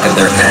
back of their head.